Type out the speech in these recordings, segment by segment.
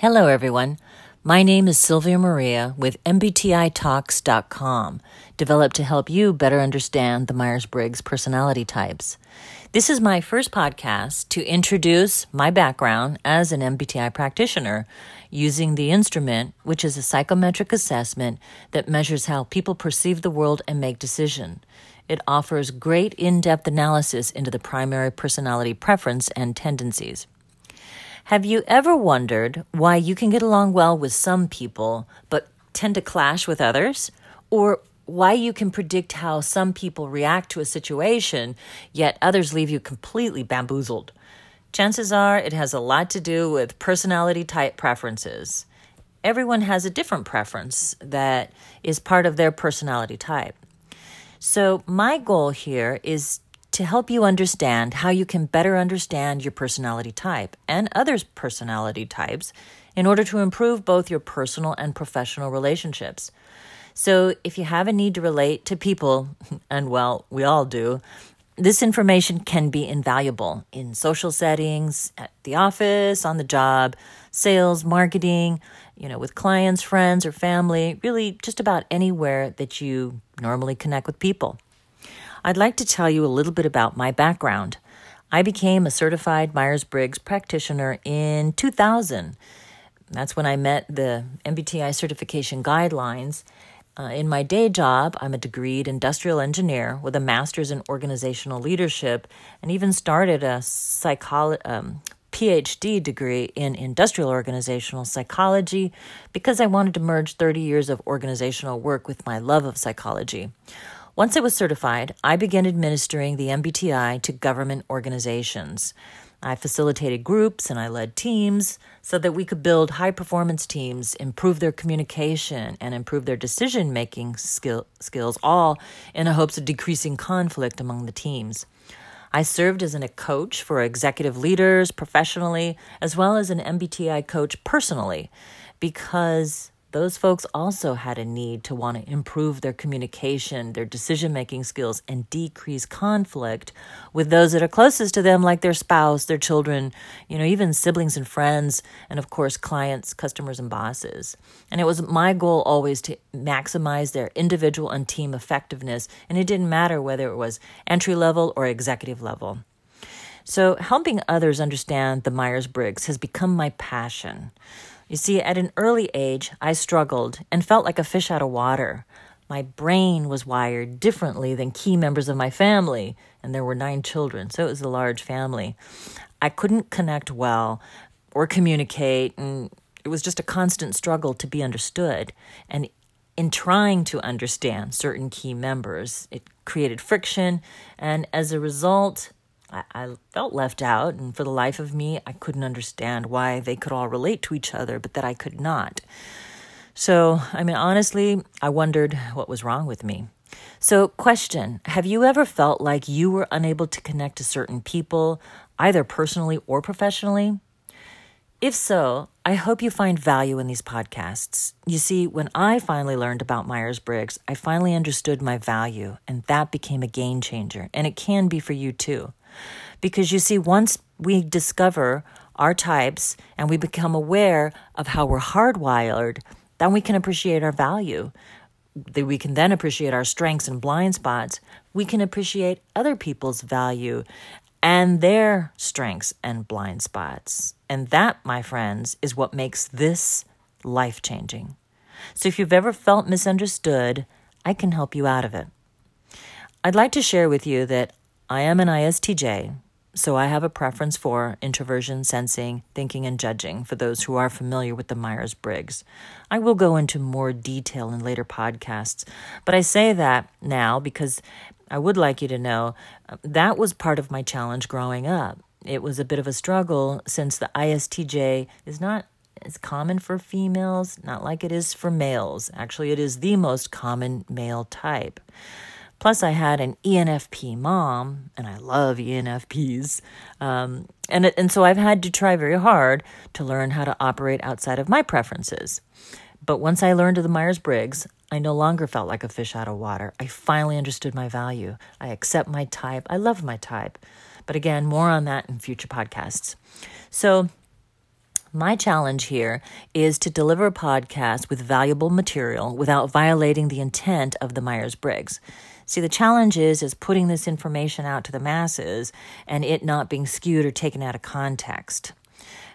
Hello, everyone. My name is Sylvia Maria with MBTITalks.com, developed to help you better understand the Myers Briggs personality types. This is my first podcast to introduce my background as an MBTI practitioner using the instrument, which is a psychometric assessment that measures how people perceive the world and make decisions. It offers great in depth analysis into the primary personality preference and tendencies. Have you ever wondered why you can get along well with some people but tend to clash with others? Or why you can predict how some people react to a situation, yet others leave you completely bamboozled? Chances are it has a lot to do with personality type preferences. Everyone has a different preference that is part of their personality type. So, my goal here is to help you understand how you can better understand your personality type and others' personality types in order to improve both your personal and professional relationships. So, if you have a need to relate to people, and well, we all do, this information can be invaluable in social settings, at the office, on the job, sales, marketing, you know, with clients, friends, or family, really just about anywhere that you normally connect with people. I'd like to tell you a little bit about my background. I became a certified Myers Briggs practitioner in 2000. That's when I met the MBTI certification guidelines. Uh, in my day job, I'm a degreed industrial engineer with a master's in organizational leadership and even started a psycholo- um, PhD degree in industrial organizational psychology because I wanted to merge 30 years of organizational work with my love of psychology. Once I was certified, I began administering the MBTI to government organizations. I facilitated groups and I led teams so that we could build high performance teams, improve their communication, and improve their decision making skill, skills, all in the hopes of decreasing conflict among the teams. I served as a coach for executive leaders professionally, as well as an MBTI coach personally, because those folks also had a need to want to improve their communication, their decision making skills, and decrease conflict with those that are closest to them, like their spouse, their children, you know, even siblings and friends, and of course, clients, customers, and bosses. And it was my goal always to maximize their individual and team effectiveness, and it didn't matter whether it was entry level or executive level. So, helping others understand the Myers Briggs has become my passion. You see, at an early age, I struggled and felt like a fish out of water. My brain was wired differently than key members of my family, and there were nine children, so it was a large family. I couldn't connect well or communicate, and it was just a constant struggle to be understood. And in trying to understand certain key members, it created friction, and as a result, I, I felt left out, and for the life of me, I couldn't understand why they could all relate to each other, but that I could not. So, I mean, honestly, I wondered what was wrong with me. So, question Have you ever felt like you were unable to connect to certain people, either personally or professionally? If so, I hope you find value in these podcasts. You see, when I finally learned about Myers Briggs, I finally understood my value, and that became a game changer. And it can be for you too. Because you see, once we discover our types and we become aware of how we're hardwired, then we can appreciate our value. We can then appreciate our strengths and blind spots. We can appreciate other people's value and their strengths and blind spots. And that, my friends, is what makes this life changing. So if you've ever felt misunderstood, I can help you out of it. I'd like to share with you that I am an ISTJ, so I have a preference for introversion, sensing, thinking, and judging for those who are familiar with the Myers Briggs. I will go into more detail in later podcasts, but I say that now because I would like you to know uh, that was part of my challenge growing up. It was a bit of a struggle since the ISTJ is not as common for females, not like it is for males. Actually, it is the most common male type. Plus, I had an ENFP mom, and I love ENFPs. Um, and, and so I've had to try very hard to learn how to operate outside of my preferences. But once I learned the Myers Briggs, I no longer felt like a fish out of water. I finally understood my value. I accept my type. I love my type. But again, more on that in future podcasts. So, My challenge here is to deliver a podcast with valuable material without violating the intent of the Myers Briggs. See, the challenge is is putting this information out to the masses and it not being skewed or taken out of context.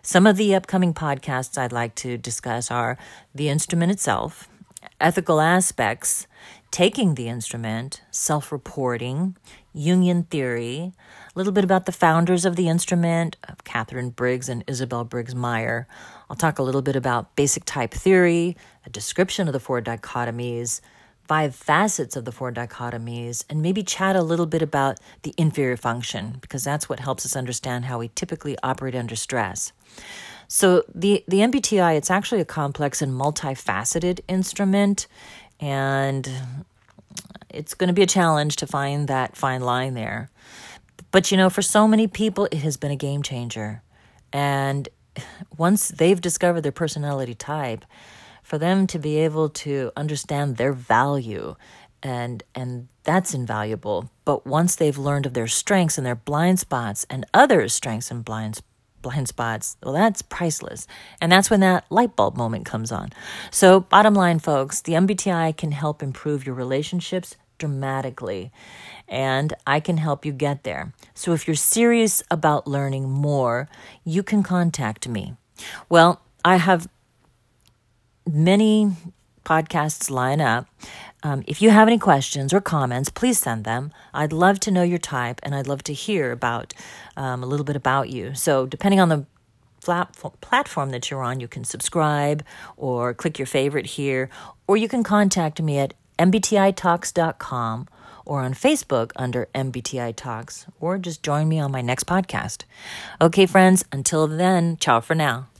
Some of the upcoming podcasts I'd like to discuss are the instrument itself, ethical aspects, taking the instrument, self reporting, Jungian theory, a little bit about the founders of the instrument, of Katharine Briggs and Isabel Briggs Meyer. I'll talk a little bit about basic type theory, a description of the four dichotomies, five facets of the four dichotomies, and maybe chat a little bit about the inferior function, because that's what helps us understand how we typically operate under stress. So the, the MBTI, it's actually a complex and multifaceted instrument, and it's going to be a challenge to find that fine line there. But you know, for so many people, it has been a game changer. And once they've discovered their personality type, for them to be able to understand their value and and that's invaluable but once they've learned of their strengths and their blind spots and others strengths and blind blind spots well that's priceless and that's when that light bulb moment comes on so bottom line folks the mbti can help improve your relationships dramatically and I can help you get there. So if you're serious about learning more, you can contact me. Well, I have many podcasts line up. Um, if you have any questions or comments, please send them. I'd love to know your type and I'd love to hear about um, a little bit about you. So, depending on the platform that you're on, you can subscribe or click your favorite here, or you can contact me at mbtitalks.com or on Facebook under MBTI Talks, or just join me on my next podcast. Okay, friends, until then, ciao for now.